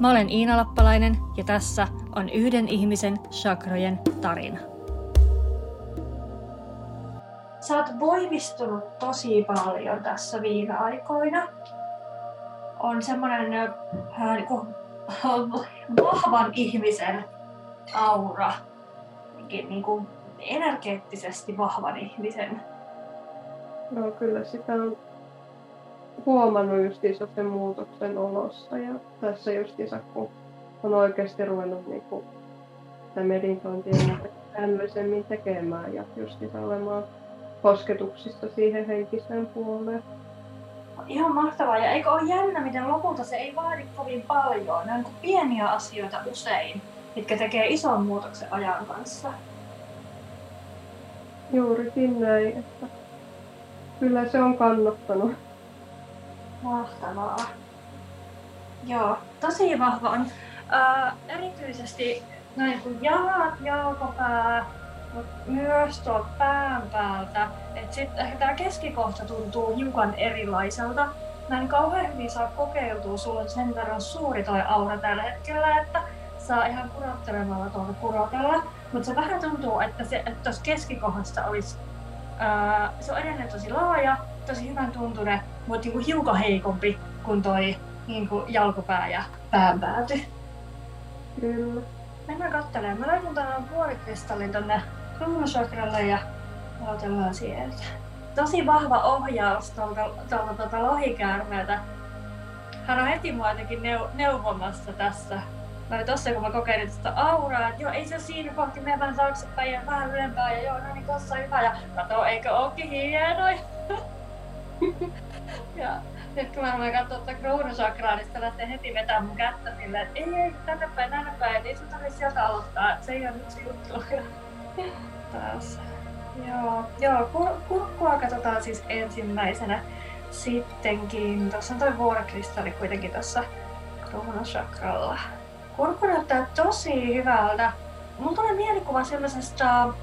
Mä olen Iina Lappalainen ja tässä on yhden ihmisen chakrojen tarina. Sä oot voimistunut tosi paljon tässä viime aikoina. On semmoinen äh, niinku, vahvan ihmisen aura. Niin kuin, energeettisesti vahvan ihmisen. No kyllä sitä on huomannut justiinsa sen muutoksen olossa ja tässä justiinsa kun on oikeasti ruvennut niinku sitä meditointia säännöllisemmin tekemään ja justiinsa olemaan kosketuksista siihen henkiseen puoleen. Ihan mahtavaa. Ja eikö ole jännä, miten lopulta se ei vaadi kovin paljon. Ne on pieniä asioita usein, mitkä tekee ison muutoksen ajan kanssa. Juurikin näin, että kyllä se on kannattanut. Mahtavaa. Joo, tosi vahva on. Äh, erityisesti näin kuin jalat, jalkopää, mutta myös tuolta pään päältä. Et sit ehkä tää keskikohta tuntuu hiukan erilaiselta. Mä en kauhean hyvin saa kokeiltua, sulla on sen verran suuri toi aura tällä hetkellä, että saa ihan kurottelemalla tuolta kurotella. Mutta se vähän tuntuu, että tuossa keskikohdassa olisi, se on edelleen tosi laaja, tosi hyvän tuntunen, mutta niinku hiukan heikompi kuin toi niinku jalkopää ja päänpääty. Kyllä. Mennään katselemaan. Mä laitan tämän vuorikristallin tonne kruunusakralle ja aloitellaan sieltä. Tosi vahva ohjaus tuolta, tuolta tuolta lohikäärmeeltä. Hän on heti mua jotenkin neu- neuvomassa tässä mä olin tossa, kun mä kokeilin sitä auraa, että joo, ei se siinä kohti, mene vähän taaksepäin ja vähän ylempää ja joo, no niin tossa on hyvä ja kato, eikö ookin hienoja? kun mä rupean katsoa tuota kruunusakraa, niin sitä lähtee heti vetämään mun kättä silleen, että ei, ei, tänne päin, tänne päin, ei sun tarvitse sieltä aloittaa, se ei ole nyt se juttu. Taas. Joo, joo kur, kurkkua katsotaan siis ensimmäisenä. Sittenkin, tuossa on toi vuorokristalli kuitenkin tuossa kruunusakralla. Kurkku näyttää tosi hyvältä. Mulla tulee mielikuva sellaisesta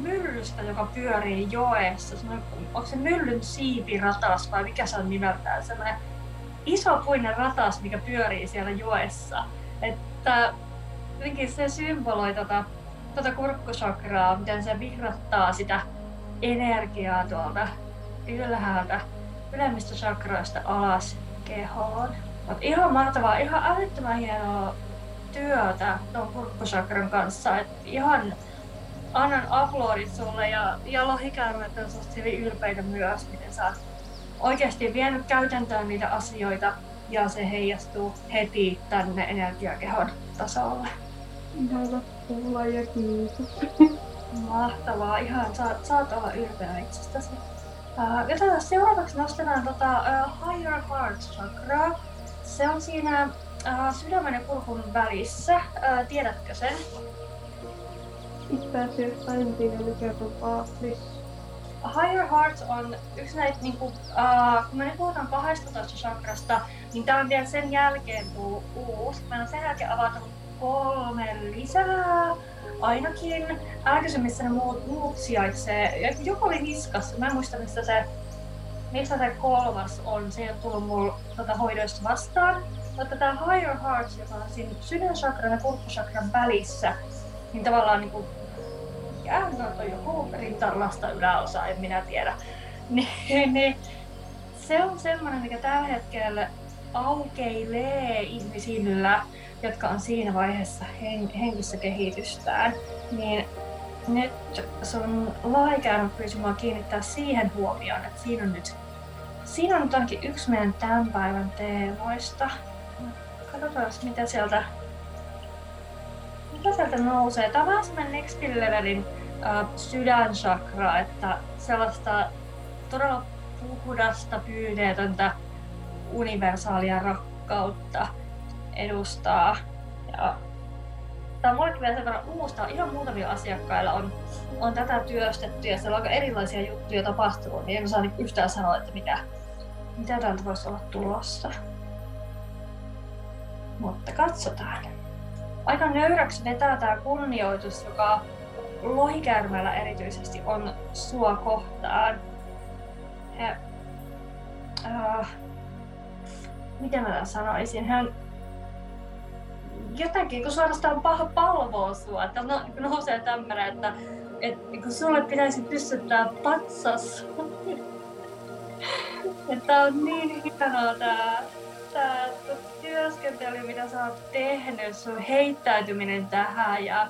myllystä, joka pyörii joessa. Onko se myllyn siipiratas vai mikä se on nimeltään? Sellainen iso puinen ratas, mikä pyörii siellä joessa. Että jotenkin se symboloi tota, tota kurkkusakraa, miten se vihrattaa sitä energiaa tuolta ylhäältä, ylemmistä sakroista alas kehoon. Mut ihan mahtavaa, ihan älyttömän hienoa työtä tuon kurkkusakran kanssa. Et ihan annan aplodit sulle ja, ja lohikäärmeet on susta hyvin ylpeitä myös, miten sä oot oikeasti vienyt käytäntöön niitä asioita ja se heijastuu heti tänne energiakehon tasolle. Ihana kuulla ja kiitos. Mahtavaa, ihan saat, saat olla ylpeä itsestäsi. Uh, ja seuraavaksi nostetaan tota, uh, Higher Heart Chakraa. Se on siinä äh, sydämen ja kurkun välissä. Äh, tiedätkö sen? Itse asiassa en tiedä, mikä on Higher Heart on yksi näitä, niin kuin, äh, kun me nyt puhutaan 12 chakrasta, niin tämä on vielä sen jälkeen tullut uusi. Mä oon sen jälkeen avautunut kolme lisää ainakin. Missä ne muut, muut sijaitsee. Joku oli niskassa, mä en muista missä se missä se kolmas on, se ei ole tullut mulla tota hoidoista vastaan. Mutta tämä Higher Hearts, joka on siinä sydänchakran ja kurkkusakran välissä, niin tavallaan niin kuin, ja on joku rintalasta yläosa, en minä tiedä. Niin, niin, se on semmoinen, mikä tällä hetkellä aukeilee ihmisillä, jotka on siinä vaiheessa hen, henkissä kehitystään. Niin nyt sun laikään pyysi mua kiinnittää siihen huomioon, että siinä on nyt Siinä on nyt ainakin yksi meidän tämän päivän teemoista. Katsotaan mitä sieltä, mitä sieltä nousee. Tämä on vähän semmoinen next levelin sydänchakra, että sellaista todella puhdasta, pyydeetöntä, universaalia rakkautta edustaa. Ja tämä on vielä sen verran uusta. Ihan muutamilla asiakkailla on, on tätä työstetty ja siellä on aika erilaisia juttuja tapahtunut, niin en osaa niin yhtään sanoa, että mitä, mitä täältä voisi olla tulossa. Mutta katsotaan. Aika nöyräksi vetää tämä kunnioitus, joka lohikärmällä erityisesti on sua kohtaan. He, uh, miten mä tämän sanoisin? Hän jotenkin, kun suorastaan paha palvoo sua, että no, nousee tämmöinen, että, että kun sulle pitäisi pystyttää patsas. että on niin hienoa tää, tää työskentely, mitä sä oot tehnyt, sun heittäytyminen tähän ja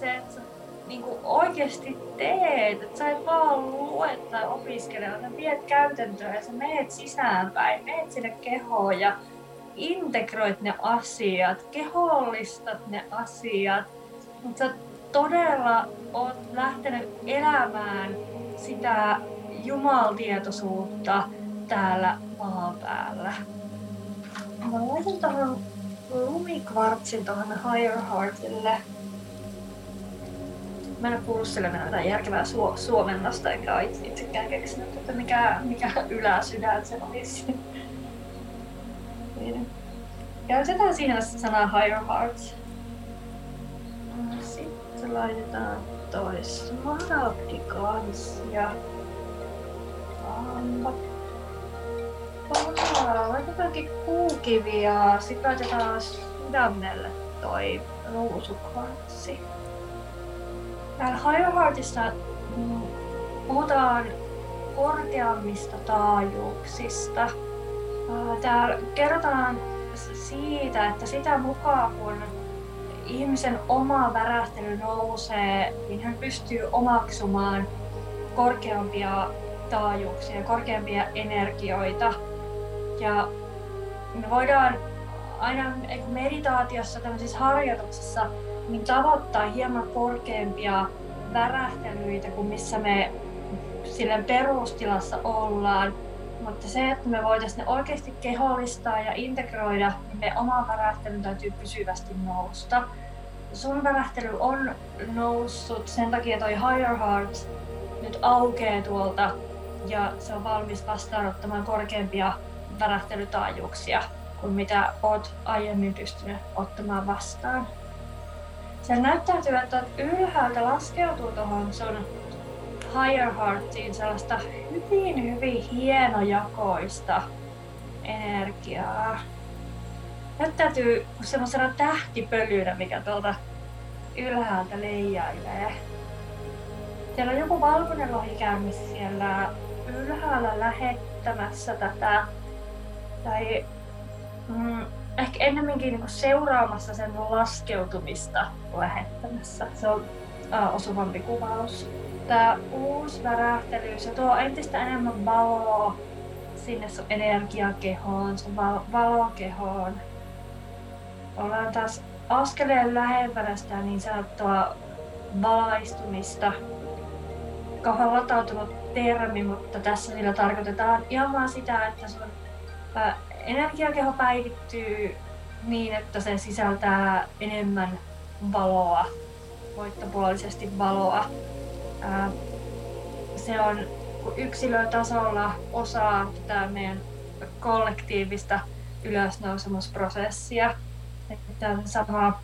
se, että sä niin kuin oikeasti teet, että sä et vaan lue tai opiskele, vaan viet käytäntöä ja sä meet sisäänpäin, meet sinne kehoon ja integroit ne asiat, kehollistat ne asiat, mutta sä todella oot lähtenyt elämään sitä jumaltietoisuutta täällä maan päällä. Mä laitan tuohon lumikvartsin tuohon Higher Heartille. Mä en ole kuullut sille mitään järkevää su- suomennosta, enkä ole itsekään keksinyt, että mikä, mikä yläsydän se olisi. Niin. Käytetään siinä sanaa higher hearts. Sitten laitetaan toi smaragdi kanssa ja Laitetaankin kuukivi ja sitten laitetaan sydämelle toi ruusukvartsi. Täällä Higher mm, puhutaan korkeammista taajuuksista. Täällä kerrotaan siitä, että sitä mukaan kun ihmisen oma värähtely nousee, niin hän pystyy omaksumaan korkeampia taajuuksia, korkeampia energioita. Ja me voidaan aina meditaatiossa, tämmöisissä harjoituksissa, niin tavoittaa hieman korkeampia värähtelyitä kuin missä me sille perustilassa ollaan. Mutta se, että me voitaisiin ne oikeasti kehollistaa ja integroida, niin me oma värähtelyn täytyy pysyvästi nousta. Sun värähtely on noussut sen takia toi Higher Heart nyt aukeaa tuolta ja se on valmis vastaanottamaan korkeampia värähtelytaajuuksia kuin mitä oot aiemmin pystynyt ottamaan vastaan. Se näyttäytyy, että ylhäältä laskeutuu tuohon sun Higher Heartiin sellaista hyvin, hyvin hienojakoista energiaa. Näyttäytyy semmoisena tähtipölynä, mikä tuolta ylhäältä leijailee. Siellä on joku valkoinen lohi käymässä siellä ylhäällä lähettämässä tätä, tai mm, ehkä ennemminkin niin seuraamassa sen laskeutumista lähettämässä. Se on uh, osuvampi kuvaus tämä uusi värähtely, se tuo entistä enemmän valoa sinne sun energiakehoon, sun val- valokehoon. Ollaan taas askeleen lähempänä sitä niin sanottua valaistumista. Kauhan latautunut termi, mutta tässä sillä tarkoitetaan ihan vaan sitä, että sun energiakeho päivittyy niin, että se sisältää enemmän valoa, voittopuolisesti valoa se on yksilötasolla osa tätä meidän kollektiivista ylösnousemusprosessia. On sama,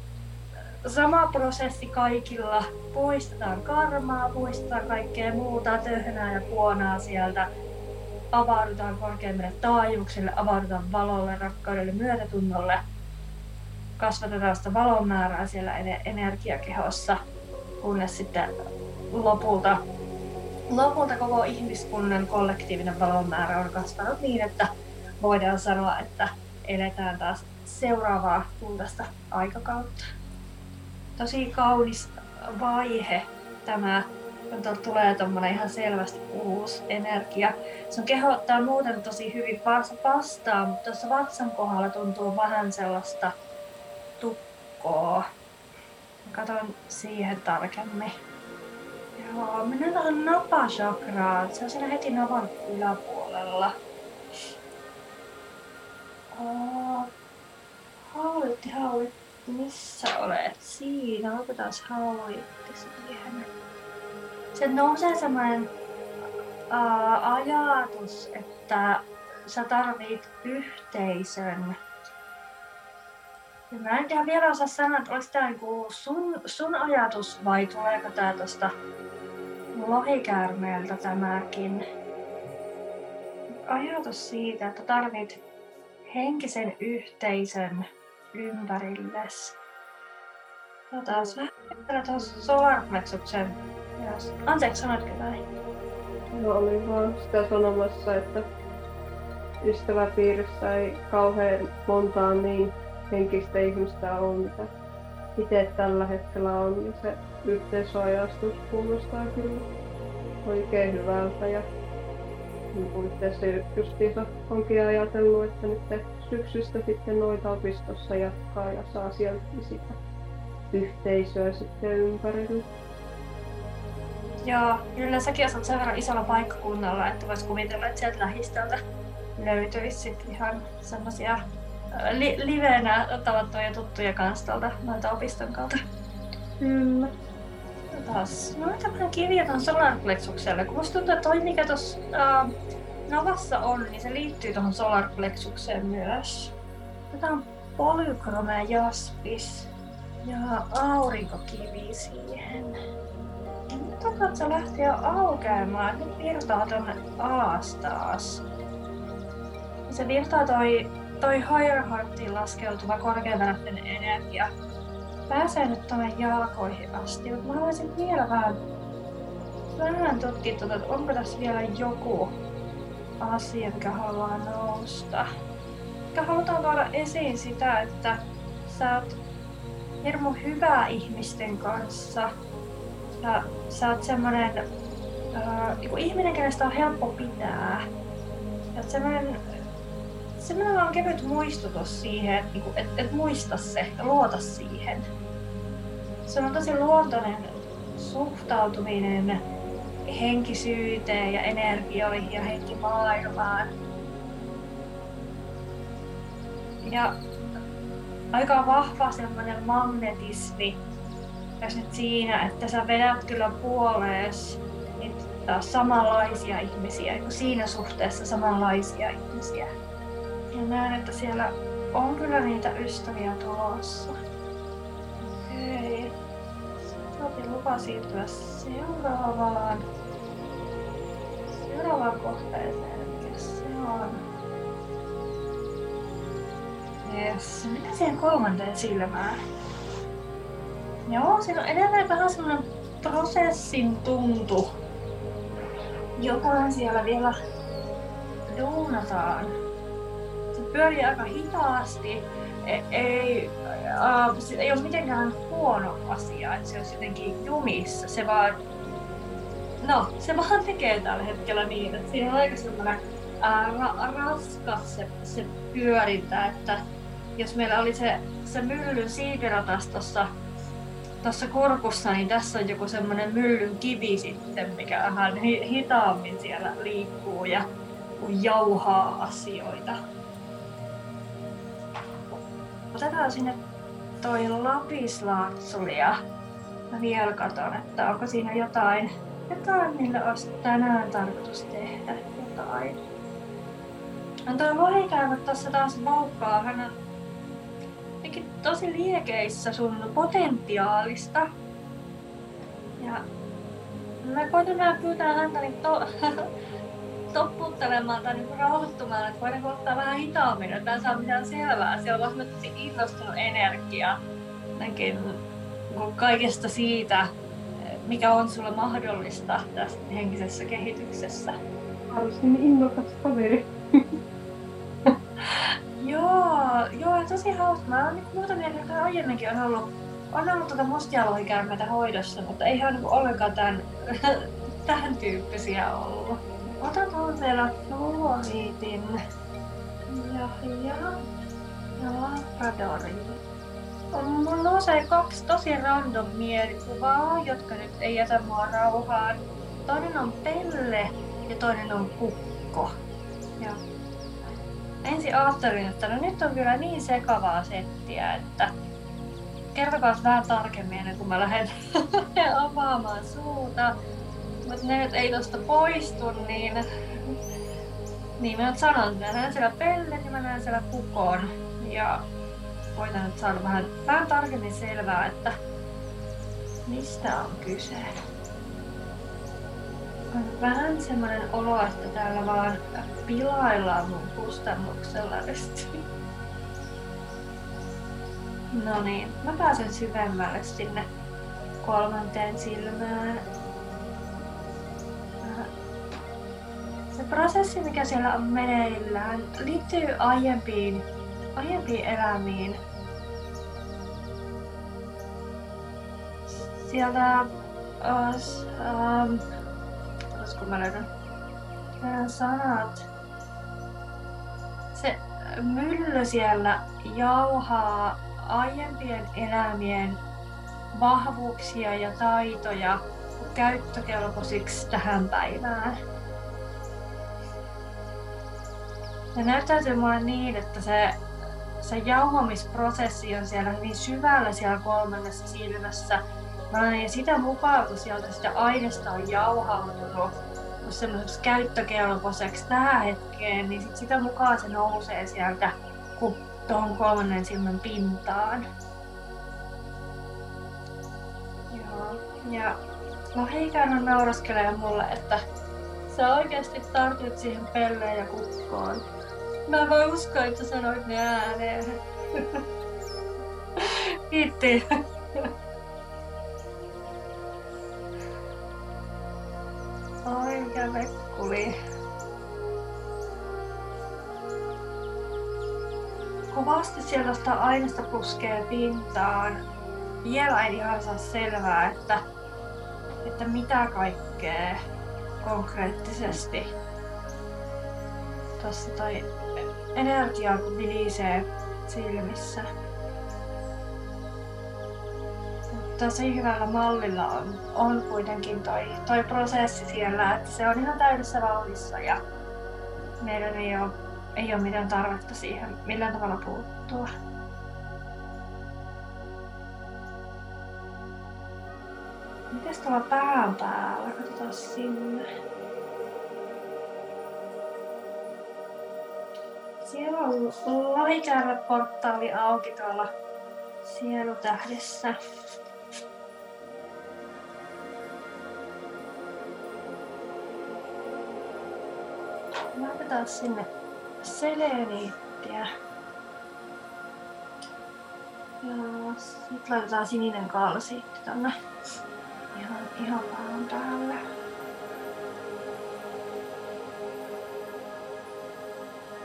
sama prosessi kaikilla. Puistetaan karmaa, puistetaan kaikkea muuta, töhnää ja puonaa sieltä. Avaudutaan korkeimmille taajuuksille, avaudutaan valolle, rakkaudelle, myötätunnolle. Kasvatetaan sitä valon määrää siellä energiakehossa, kunnes sitten lopulta, lopulta koko ihmiskunnan kollektiivinen valonmäärä on kasvanut niin, että voidaan sanoa, että eletään taas seuraavaa kultaista aikakautta. Tosi kaunis vaihe tämä, kun tulee tuommoinen ihan selvästi uusi energia. Sun keho ottaa muuten tosi hyvin vastaan, mutta tuossa vatsan kohdalla tuntuu vähän sellaista tukkoa. Katon siihen tarkemmin. Joo, mennään tuohon napasakraan. Se on siinä heti navan yläpuolella. Oh, haulitti, haulitti. Missä olet? Siinä, otetaan hauitti siihen. Se nousee semmoinen uh, ajatus, että sä tarvit yhteisön. Ja mä en tiedä vielä osaa sanoa, että oliko tämä niinku sun, sun ajatus vai tuleeko tää tosta lohikäärmeeltä tämäkin ajatus siitä, että tarvit henkisen yhteisön ympärilles. Ja taas vähän tuohon Anteeksi, sanoitko jotain? No oli vaan sitä sanomassa, että ystäväpiirissä ei kauhean montaa niin henkistä ihmistä ole, mitä itse tällä hetkellä on, niin se yhteisöajastus kuulostaa kyllä oikein hyvältä. Ja niin kuin itse justiinsa onkin ajatellut, että nyt syksystä sitten noita opistossa jatkaa ja saa sieltä sitä yhteisöä sitten ympärillä. Joo, kyllä säkin asut sen verran isolla paikkakunnalla, että vois kuvitella, että sieltä lähistöltä löytyisi sit ihan semmosia li- liveenä tavattuja tuttuja kanssa tuolta noita opiston kautta. Kyllä. Taas, no tämmönen kirja ton solarplexukselle, kun musta tuntuu, että toi mikä tossa uh, Navassa on, niin se liittyy tuohon solarplexukseen myös. Tätä on polychrome jaspis ja aurinkokivi siihen. Nyt se lähti jo aukeamaan. Nyt virtaa tonne alas taas. Se virtaa toi, toi higher heartiin laskeutuva korkeaveräinen energia. Pääsee nyt tonne jalkoihin asti, mutta mä haluaisin vielä vähän, vähän tutkia, tuota, että onko tässä vielä joku asia, mikä haluaa nousta. Mikä halutaan tuoda esiin sitä, että sä oot hirmu hyvä ihmisten kanssa. Sä, sä oot semmonen äh, niin ihminen, kenestä on helppo pitää. Oot semmonen, semmonen on kevyt muistutus siihen, että niin et, et muista se ja luota siihen. Se on tosi luontoinen suhtautuminen henkisyyteen ja energioihin ja henkimaailmaan. Ja aika vahva semmoinen magnetismi tässä nyt siinä, että sä vedät kyllä puolees niitä samanlaisia ihmisiä, niin siinä suhteessa samanlaisia ihmisiä. Ja näen, että siellä on kyllä niitä ystäviä tulossa. Okei. Saatiin lupa siirtyä seuraavaan. Seuraavaan kohteeseen, mikä se on? Yes. Mennään siihen kolmanteen silmään. Joo, siinä on edelleen vähän semmoinen prosessin tuntu. Jotain siellä vielä duunataan. Se pyörii aika hitaasti. Ei, ei, äh, ei ole mitenkään huono asia, että se olisi jotenkin jumissa. Se vaan, no, se vaan tekee tällä hetkellä niin, että siinä on aika semmoinen äh, ra- raskas se, se pyörintä, että jos meillä oli se, se myllyn siipiratas tuossa korkussa, niin tässä on joku semmoinen myllyn kivi sitten, mikä vähän hitaammin siellä liikkuu ja jauhaa asioita. Otetaan sinne toi lapislaatsuli ja mä vielä katon, että onko siinä jotain, jotain millä olisi tänään tarkoitus tehdä jotain. On toi lohikäärme tuossa taas vaukkaa. Hän on tosi liekeissä sun potentiaalista. Ja mä koitan vähän pyytää häntä niin to, topputtelemaan tai niin rauhoittumaan, että voidaanko ottaa vähän hitaammin, että saa mitään selvää. Siellä on tosi innostunut energia näkin kaikesta siitä, mikä on sulle mahdollista tässä henkisessä kehityksessä. Olisin innokas kaveri. tosi hauska. Mä oon niin muutamia kertaa aiemminkin on ollut, on ollut tuota mustia hoidossa, mutta ei niin ollenkaan tämän, tähän tyyppisiä ollut. Otan tuon vielä fluoriitin. Ja, ja, ja labradorin. Mulla nousee kaksi tosi random mielikuvaa, jotka nyt ei jätä mua rauhaan. Toinen on Pelle ja toinen on Kukko. Ja ensin ajattelin, että no nyt on kyllä niin sekavaa settiä, että kertokaa vähän tarkemmin ennen kuin mä lähden avaamaan suuta. Mutta ne nyt ei tosta poistu, niin, niin mä nyt sanon, että mä näen siellä pellen ja mä näen siellä kukon. Ja voitan nyt saada vähän, vähän tarkemmin selvää, että mistä on kyse. On vähän semmoinen olo, että täällä vaan pilaillaan mun kustannuksella No niin, mä pääsen syvemmälle sinne kolmanteen silmään. Se prosessi, mikä siellä on meneillään, liittyy aiempiin, aiempiin elämiin. Sieltä os, um, olisiko mä löydän nämä sanat. Mylly siellä jauhaa aiempien elämien vahvuuksia ja taitoja käyttökelpoisiksi tähän päivään. Ja näyttäytyy mulle niin, että se, se jauhamisprosessi on siellä hyvin syvällä siellä kolmannessa silmässä. Ja sitä mukaan, kun sieltä sitä aineesta on jauhautunut semmoiseksi käyttökelpoiseksi tähän hetkeen, niin sit sitä mukaan se nousee sieltä tuohon kolmannen silmän pintaan. Joo. Ja lohikäärme nauraskelee mulle, että sä oikeasti tartut siihen pelleen ja kukkoon. Mä en voi uskoa, että sanoit ne ääneen. Kiitti. Mikä vekkuli. kovasti sieltä sitä aineesta puskee pintaan. Vielä ei ihan saa selvää, että, että mitä kaikkea konkreettisesti tuossa toi energia kun vilisee silmissä. Tosi hyvällä mallilla on, on kuitenkin toi, toi prosessi siellä, että se on ihan täydessä vauhdissa ja meidän ei ole ei ole mitään tarvetta siihen millään tavalla puuttua. Mitäs tuolla pään päällä? Katsotaan sinne. Siellä on portaali auki tuolla sielutähdessä. Laitetaan sinne seleniittiä. Ja sitten laitetaan sininen kalsiitti tonne ihan, ihan pään päälle.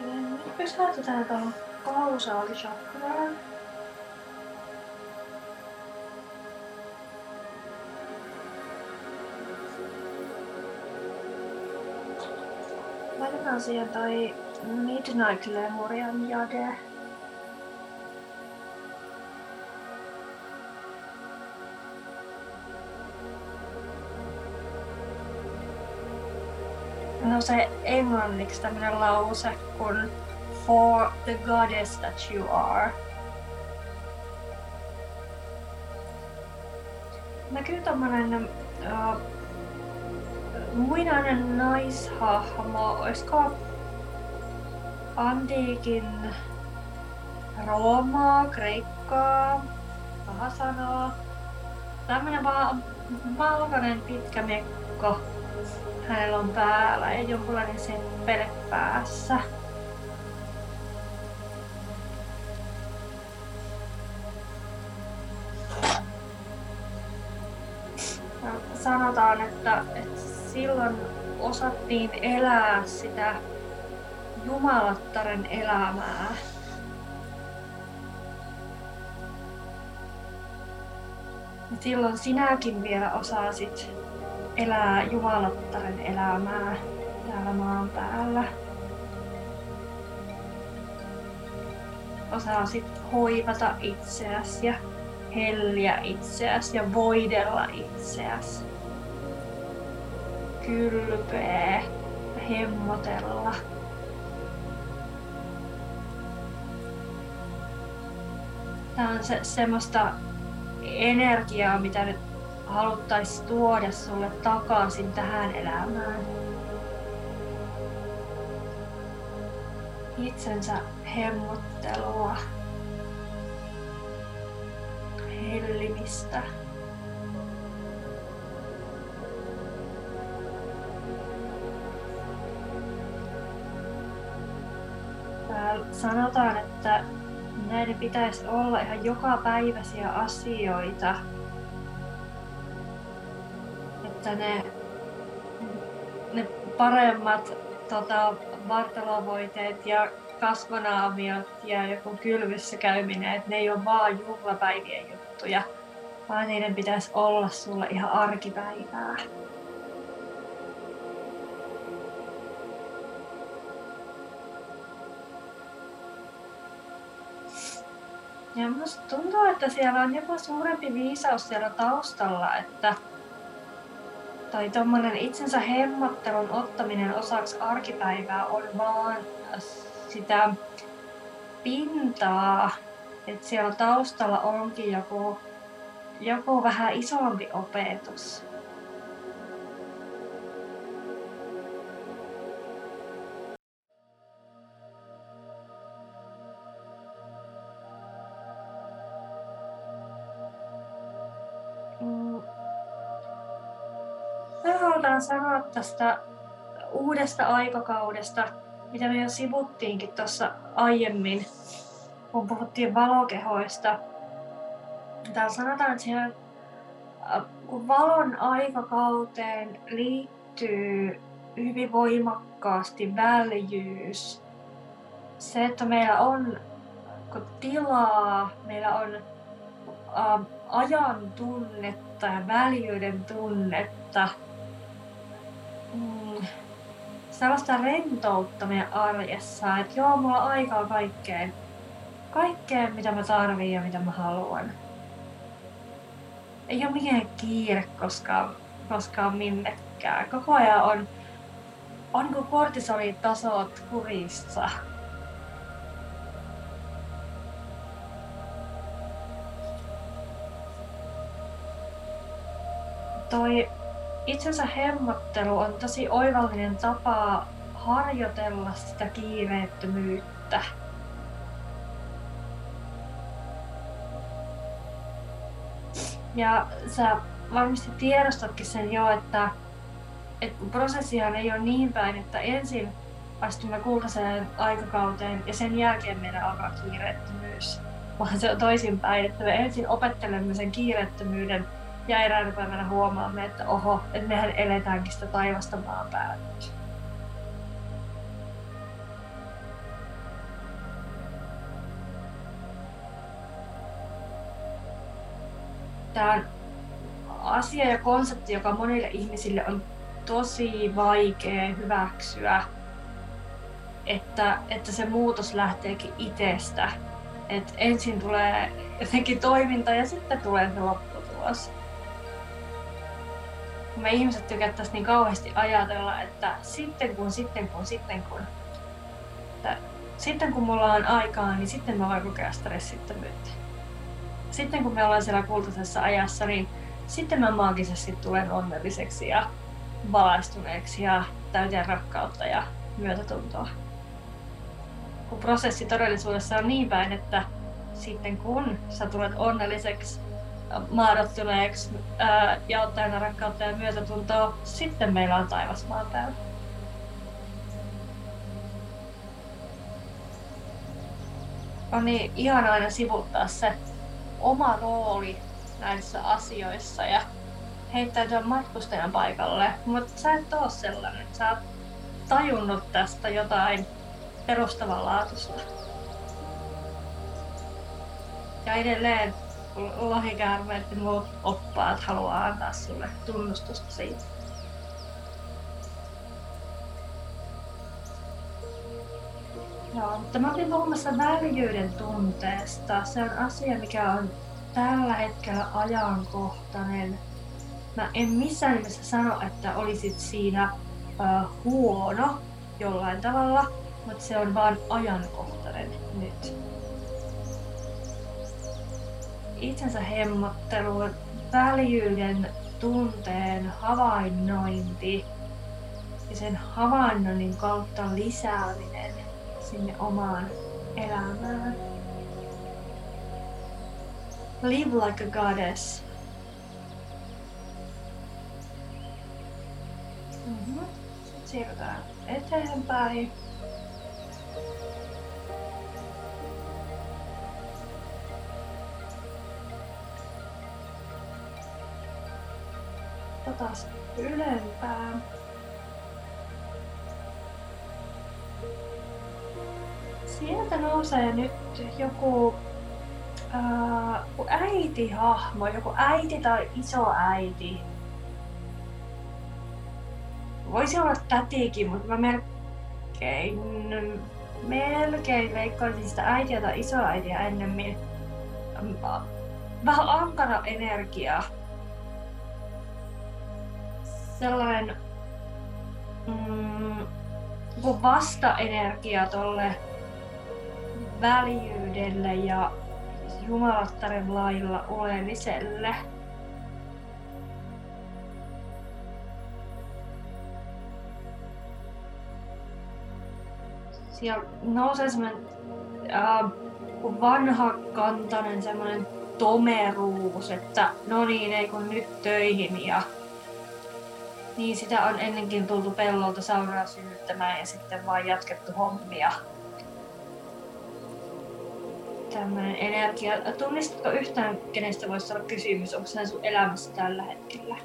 Nyt pysäytetään tuohon kausaalichakraan. Laitetaan siihen toi Midnight Lemurian jade. No se englanniksi tämmönen lause kun For the goddess that you are. Näkyy tommonen uh, muinainen naishahmo, oisko antiikin Roomaa, Kreikkaa, paha sanoa. Tämmönen vaan valkoinen pitkä mekko hänellä on päällä ja jonkunlainen seppele päässä. Sanotaan, että, että silloin osattiin elää sitä jumalattaren elämää. Ja silloin sinäkin vielä osasit elää jumalattaren elämää täällä maan päällä. Osasit hoivata itseäsi ja helliä itseäsi ja voidella itseäsi. Kylpeä hemmotella. Tää on se, semmoista energiaa, mitä nyt haluttaisiin tuoda sulle takaisin tähän elämään. Itsensä hemmottelua, hellimistä. Sanotaan, että näiden pitäisi olla ihan joka päiväisiä asioita. Että ne, ne paremmat tota, vartalovoiteet ja kasvonaamiot ja joku kylvyssä käyminen, että ne ei ole vaan juhlapäivien juttuja, vaan niiden pitäisi olla sulla ihan arkipäivää. Ja musta tuntuu, että siellä on jopa suurempi viisaus siellä taustalla, että tai tuommoinen itsensä hemmottelun ottaminen osaksi arkipäivää on vaan sitä pintaa, että siellä taustalla onkin joku, joku vähän isompi opetus. Halutaan sanoa tästä uudesta aikakaudesta, mitä me jo sivuttiinkin tuossa aiemmin, kun puhuttiin valokehoista. Täällä sanotaan, että siihen, äh, kun valon aikakauteen liittyy hyvin voimakkaasti väljyys, se, että meillä on tilaa, meillä on äh, ajan tunnetta ja väljyyden tunnetta, sellaista rentoutta meidän arjessa, että joo, mulla on aikaa kaikkeen. Kaikkeen, mitä mä tarviin ja mitä mä haluan. Ei ole mikään kiire koskaan, koskaan minnekään. Koko ajan on, on kuin kortisolitasot kurissa. Toi itsensä hemmottelu on tosi oivallinen tapa harjoitella sitä kiireettömyyttä. Ja sä varmasti tiedostatkin sen jo, että, että prosessihan ei ole niin päin, että ensin astumme kultaiseen aikakauteen ja sen jälkeen meidän alkaa kiireettömyys. Vaan se on toisinpäin, että me ensin opettelemme sen kiireettömyyden ja eräänä päivänä huomaamme, että oho, että mehän eletäänkin sitä taivasta maan päällä. Tämä on asia ja konsepti, joka monille ihmisille on tosi vaikea hyväksyä, että, että se muutos lähteekin itsestä. että ensin tulee jotenkin toiminta ja sitten tulee se lopputulos kun me ihmiset tykättäisiin niin kauheasti ajatella, että sitten kun, sitten kun, sitten kun. Että sitten kun mulla on aikaa, niin sitten mä voin kokea stressittömyyttä. Sitten kun me ollaan siellä kultaisessa ajassa, niin sitten mä maagisesti tulen onnelliseksi ja valaistuneeksi ja täyteen rakkautta ja myötätuntoa. Kun prosessi todellisuudessa on niin päin, että sitten kun sä tulet onnelliseksi, maadottuneeksi ja ottajana rakkautta ja myötätuntoa, sitten meillä on taivas maan päällä. On niin ihana aina sivuttaa se oma rooli näissä asioissa ja heittäytyä matkustajan paikalle, mutta sä et oo sellainen. Sä oot tajunnut tästä jotain perustavanlaatuista. Ja edelleen lohikäärmeet ja muut oppaat haluaa antaa sulle tunnustusta siitä. Joo, mutta mä olin puhumassa väljyyden tunteesta. Se on asia, mikä on tällä hetkellä ajankohtainen. Mä en missään nimessä sano, että olisit siinä uh, huono jollain tavalla, mutta se on vaan ajankohtainen nyt. Itsensä hemmottelu, väljyyden tunteen havainnointi ja sen havainnoinnin kautta lisääminen sinne omaan elämään. Live like a goddess. Mm-hmm. Sitten siirrytään eteenpäin. Taas ylempään. Sieltä nousee nyt joku ää, äitihahmo, joku äiti tai iso äiti. Voisi olla tätikin, mutta mä melkein, melkein veikkoisin sitä äitiä tai isoäitiä ennemmin. Vähän ankara energia sellainen mm, vastaenergia tolle väljyydelle ja jumalattaren lailla olemiselle. Siellä nousee semmoinen äh, vanha kantainen semmoinen tomeruus, että no niin, ei kun nyt töihin ja niin, sitä on ennenkin tultu pellolta sauraa synnyttämään ja sitten vaan jatkettu hommia. Tämmöinen energia. Tunnistatko yhtään, kenestä voisi olla kysymys? Onko se sun elämässä tällä hetkellä?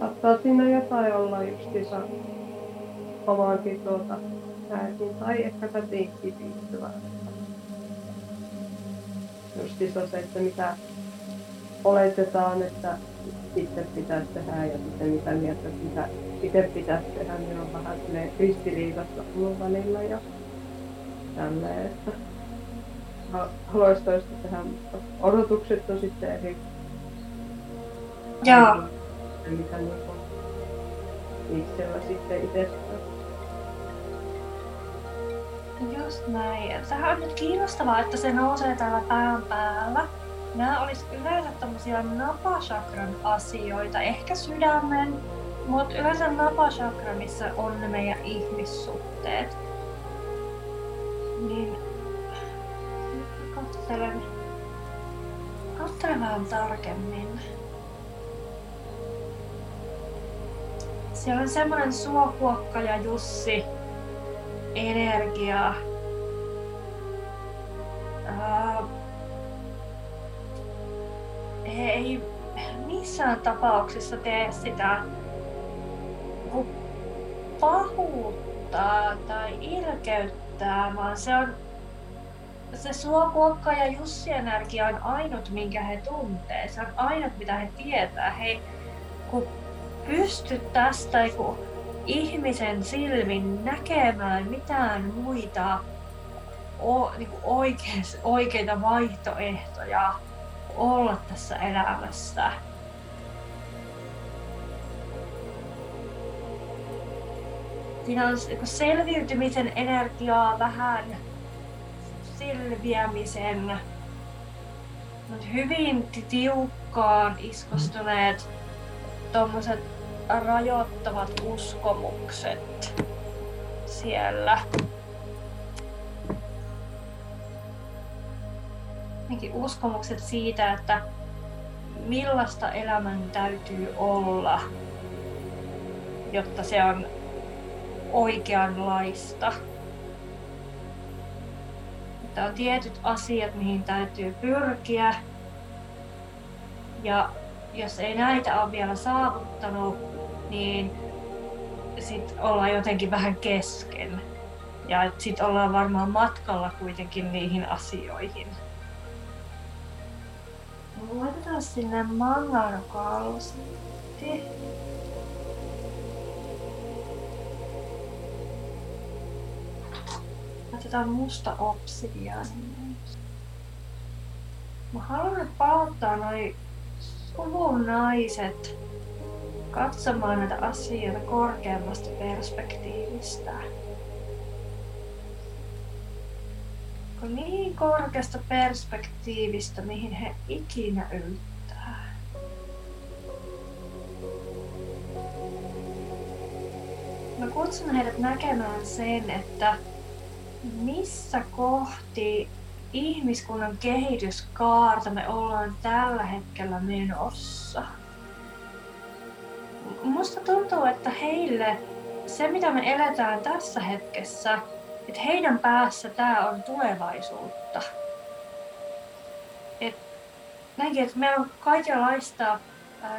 Saattaa siinä jotain olla justiinsa omaankin tuota tai ehkä tätiinkin liittyvää justiinsa se, että mitä oletetaan, että itse pitäisi tehdä ja sitten mitä mieltä, että mitä itse pitäisi tehdä, niin on vähän ristiriidassa mun välillä ja tälleen, että haluaisi toista tehdä, mutta odotukset on sitten eri. Joo. Mitä niin itsellä sitten itsestään. Just näin. Tähän on nyt kiinnostavaa, että se nousee täällä pään päällä. Nämä olisi yleensä tämmöisiä napashakran asioita, ehkä sydämen, mutta yleensä napashakra, missä on ne meidän ihmissuhteet. Niin katselen, katselen vähän tarkemmin. Siellä on semmoinen suokuokka ja Jussi, energiaa. Uh, ei missään tapauksessa tee sitä pahuuttaa tai ilkeyttää, vaan se on se suokuokka ja Jussi-energia on ainut, minkä he tuntee. Se on ainut, mitä he tietää. He kun pysty tästä, kun ihmisen silmin näkemään mitään muita o, niin kuin oikeis, oikeita vaihtoehtoja olla tässä elämässä. Siinä on niin selviytymisen energiaa vähän selviämisen, hyvin tiukkaan iskostuneet tuommoiset rajoittavat uskomukset siellä. Nekin uskomukset siitä, että millaista elämän täytyy olla, jotta se on oikeanlaista. Että on tietyt asiat, mihin täytyy pyrkiä. Ja jos ei näitä ole vielä saavuttanut, niin sitten ollaan jotenkin vähän kesken. Ja sitten ollaan varmaan matkalla kuitenkin niihin asioihin. Laitetaan sinne mangarokalsitti. Laitetaan musta obsidiani. Mä haluan palauttaa noin suvun naiset katsomaan näitä asioita korkeammasta perspektiivistä. Kun niin korkeasta perspektiivistä, mihin he ikinä yltää. Mä kutsun heidät näkemään sen, että missä kohti ihmiskunnan kehityskaarta me ollaan tällä hetkellä menossa. Musta tuntuu, että heille se mitä me eletään tässä hetkessä, että heidän päässä tämä on tulevaisuutta. Et, näinkin, että meillä on kaikenlaista äh,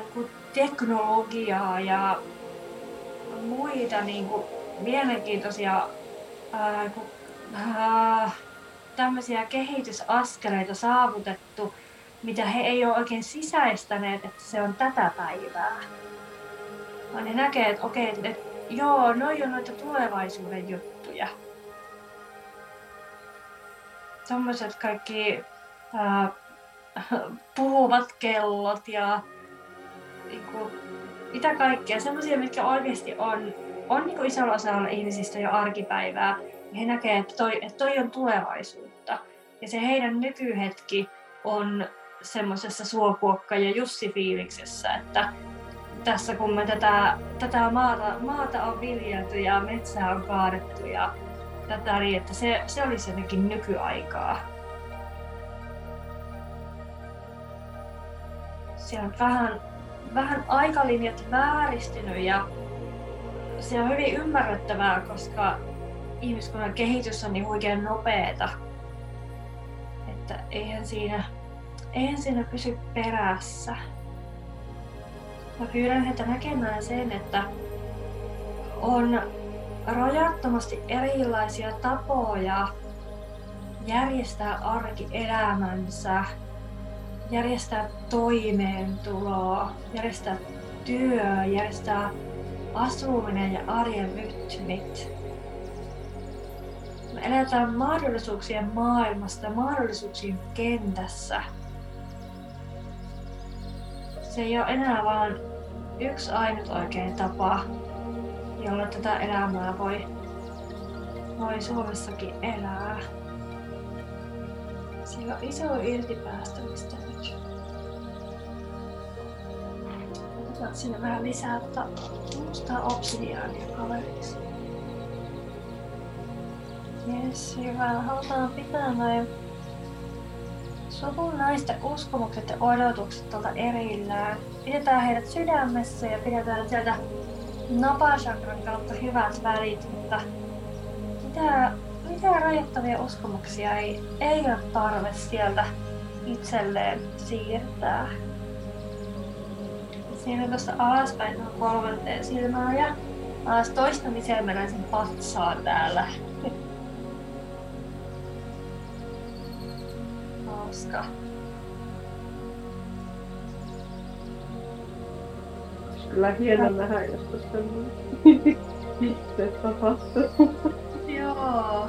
teknologiaa ja muita niin kuin, mielenkiintoisia äh, äh, tämmöisiä kehitysaskeleita saavutettu, mitä he ei ole oikein sisäistäneet, että se on tätä päivää. Vaan he näkee, että okei, että, että joo, noi on noita tulevaisuuden juttuja. Tommoset kaikki ää, puhuvat kellot ja niinku, mitä kaikkea, semmoisia, mitkä oikeasti on, on niinku isolla osalla ihmisistä jo arkipäivää. He näkee, että toi, että toi on tulevaisuutta. Ja se heidän nykyhetki on semmoisessa suokuokka- ja Jussi-fiiliksessä, että tässä kun me tätä, tätä maata, maata on viljelty ja metsää on kaadettu ja tätä, niin että se, se olisi jotenkin nykyaikaa. Siellä on vähän, vähän aikalinjat vääristynyt ja se on hyvin ymmärrettävää, koska ihmiskunnan kehitys on niin huikean nopeeta. Että eihän siinä, eihän siinä pysy perässä. Mä pyydän heitä näkemään sen, että on rajattomasti erilaisia tapoja järjestää arkielämänsä, järjestää toimeentuloa, järjestää työ, järjestää asuminen ja arjen rytmit. Me eletään mahdollisuuksien maailmasta, mahdollisuuksien kentässä. Se ei ole enää vain yksi ainut oikein tapa, jolla tätä elämää voi, voi Suomessakin elää. Siellä on iso irtipäästämistä nyt. Otetaan sinne vähän lisää tota mustaa obsidiaania kaveriksi. Jes, hyvä. Halutaan pitää noin suvun naisten uskomukset ja odotukset tuolta erillään. Pidetään heidät sydämessä ja pidetään sieltä napashakran kautta hyvät välit, mutta mitä, mitä rajoittavia uskomuksia ei, ei ole tarve sieltä itselleen siirtää. Siinä tuossa alaspäin on kolmanteen silmään ja alas toistamiseen mennään sen patsaan täällä. Hauska. Kyllä hieno nähdä, jos tuosta itse tapahtuu. Joo.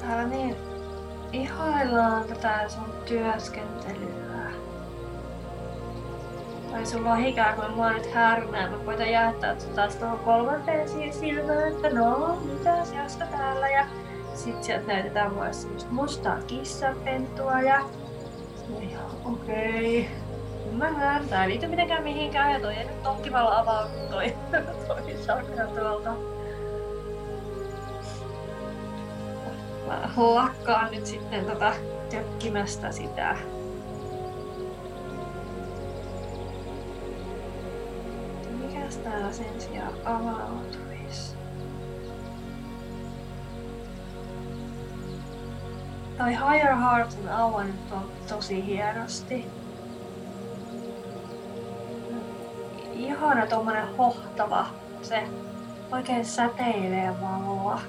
Täällä niin ihaillaan tätä sun työskentelyä. Tai sulla on ikään kuin mua nyt härnää. Mä koitan jättää sut taas tuohon kolmanteen silmään, että no, mitä jaska täällä. Ja sit sieltä näytetään mulle semmoista mustaa kissapentua ja okei. Okay. Ymmärrän. Tää ei liity mitenkään mihinkään ja toi ei nyt tokkivalla avaudu toi, toi sakra tuolta. Mä lakkaan nyt sitten tota tökkimästä sitä. Mikäs täällä sen sijaan avautuisi? Toi Higher Heart on avannut to, tosi hienosti. Ihana tommonen hohtava. Se oikein säteilee valoa.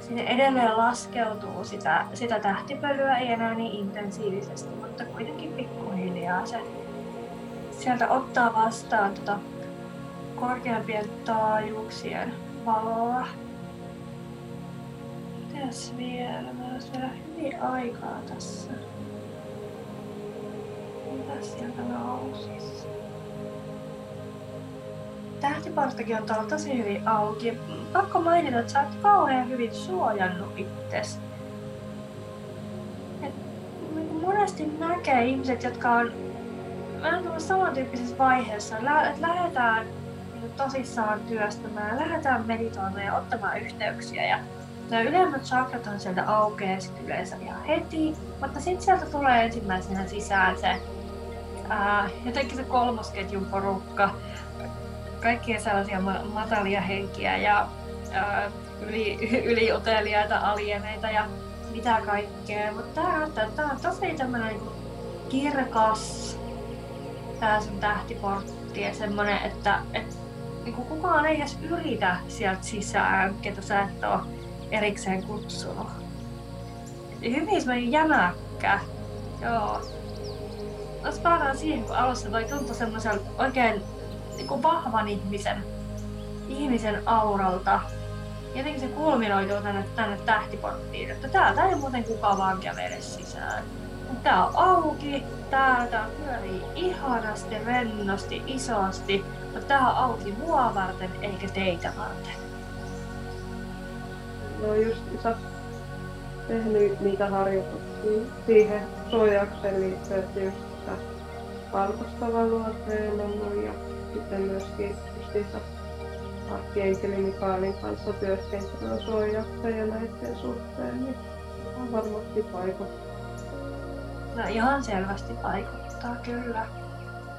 Sinne edelleen laskeutuu sitä, sitä tähtipölyä, ei enää niin intensiivisesti, mutta kuitenkin pikkuhiljaa se sieltä ottaa vastaan tota korkeampien taajuuksien valoa. Mitäs vielä? Meillä olisi vielä hyvin aikaa tässä. Mitä sieltä nousisi? Tähtiporttakin on tuolla tosi hyvin auki. Pakko mainita, että sä oot kauhean hyvin suojannut itsesi. Niin monesti näkee ihmiset, jotka on vähän samantyyppisessä vaiheessa, että lähdetään niin tosissaan työstämään, lähdetään meditoimaan ja ottamaan yhteyksiä. Ja nämä ylemmät chakrat on sieltä aukeaa sit yleensä ihan heti, mutta sitten sieltä tulee ensimmäisenä sisään se ää, jotenkin se kolmosketjun porukka, kaikkia sellaisia matalia henkiä ja ää, yli, yliuteliaita alieneita ja mitä kaikkea. Mutta tää on tosi tämmönen kirkas tää sun tähtiportti ja semmonen, että et, niinku kukaan ei edes yritä sieltä sisään, ketä sä et oo erikseen kutsunut. Hyvin semmonen jämäkkä. Joo. Jos palataan siihen, kun alussa toi tuntui semmoisen oikein niin vahvan ihmisen, ihmisen auralta. Jotenkin se kulminoituu tänne, tänne tähtiporttiin, että täältä ei muuten kukaan vaan kävele sisään. Tää on auki, täältä pyörii ihanasti, rennosti, isosti, mutta tää on auki mua varten eikä teitä varten. No just sä tehnyt niitä harjoituksia siihen suojaukseen liittyen, että just sitä valkoista valoa treenannut ja sitten myöskin justiinsa Arkkienkelin Mikaelin kanssa työskentelyä suojaukseen ja näiden suhteen, niin on varmasti vaikuttaa. No ihan selvästi vaikuttaa kyllä.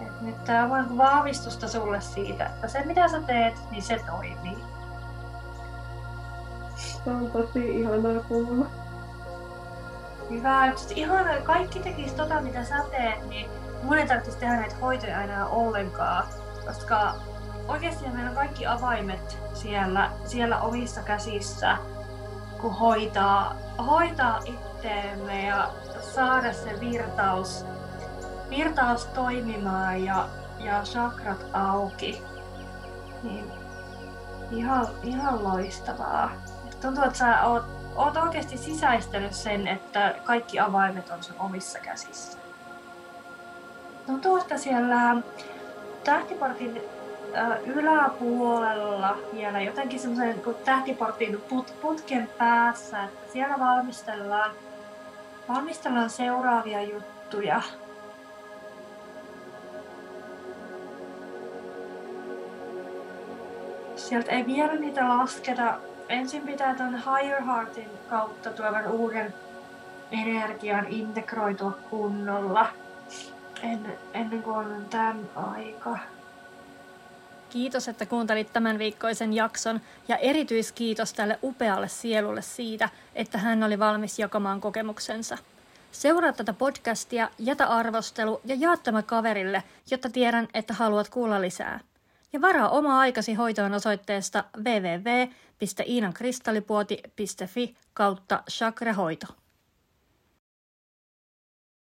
Et nyt tää on vahvistusta sulle siitä, että se mitä sä teet, niin se toimii. Se on tosi ihanaa kuulla. Hyvä, että ihan kaikki tekis tota mitä sä teet, niin mun ei tarvitsisi tehdä näitä hoitoja enää ollenkaan, koska oikeasti meillä on kaikki avaimet siellä, siellä omissa käsissä, kun hoitaa, hoitaa itteemme ja saada se virtaus, virtaus toimimaan ja, ja chakrat auki. Niin ihan, ihan loistavaa. Tuntuu, että sä oot, oot oikeasti sisäistänyt sen, että kaikki avaimet on sun omissa käsissä. Tuntuu, että siellä tähtiportin yläpuolella vielä jotenkin semmoisen tähtiportin put, putken päässä, että siellä valmistellaan Valmistellaan seuraavia juttuja. Sieltä ei vielä niitä lasketa. Ensin pitää tuon Higher Heartin kautta tuovan uuden energian integroitua kunnolla. En, ennen kuin on tämän aika. Kiitos, että kuuntelit tämän viikkoisen jakson ja erityiskiitos tälle upealle sielulle siitä, että hän oli valmis jakamaan kokemuksensa. Seuraa tätä podcastia, jätä arvostelu ja jaa tämä kaverille, jotta tiedän, että haluat kuulla lisää. Ja varaa oma aikasi hoitoon osoitteesta www.iinankristallipuoti.fi kautta chakrahoito.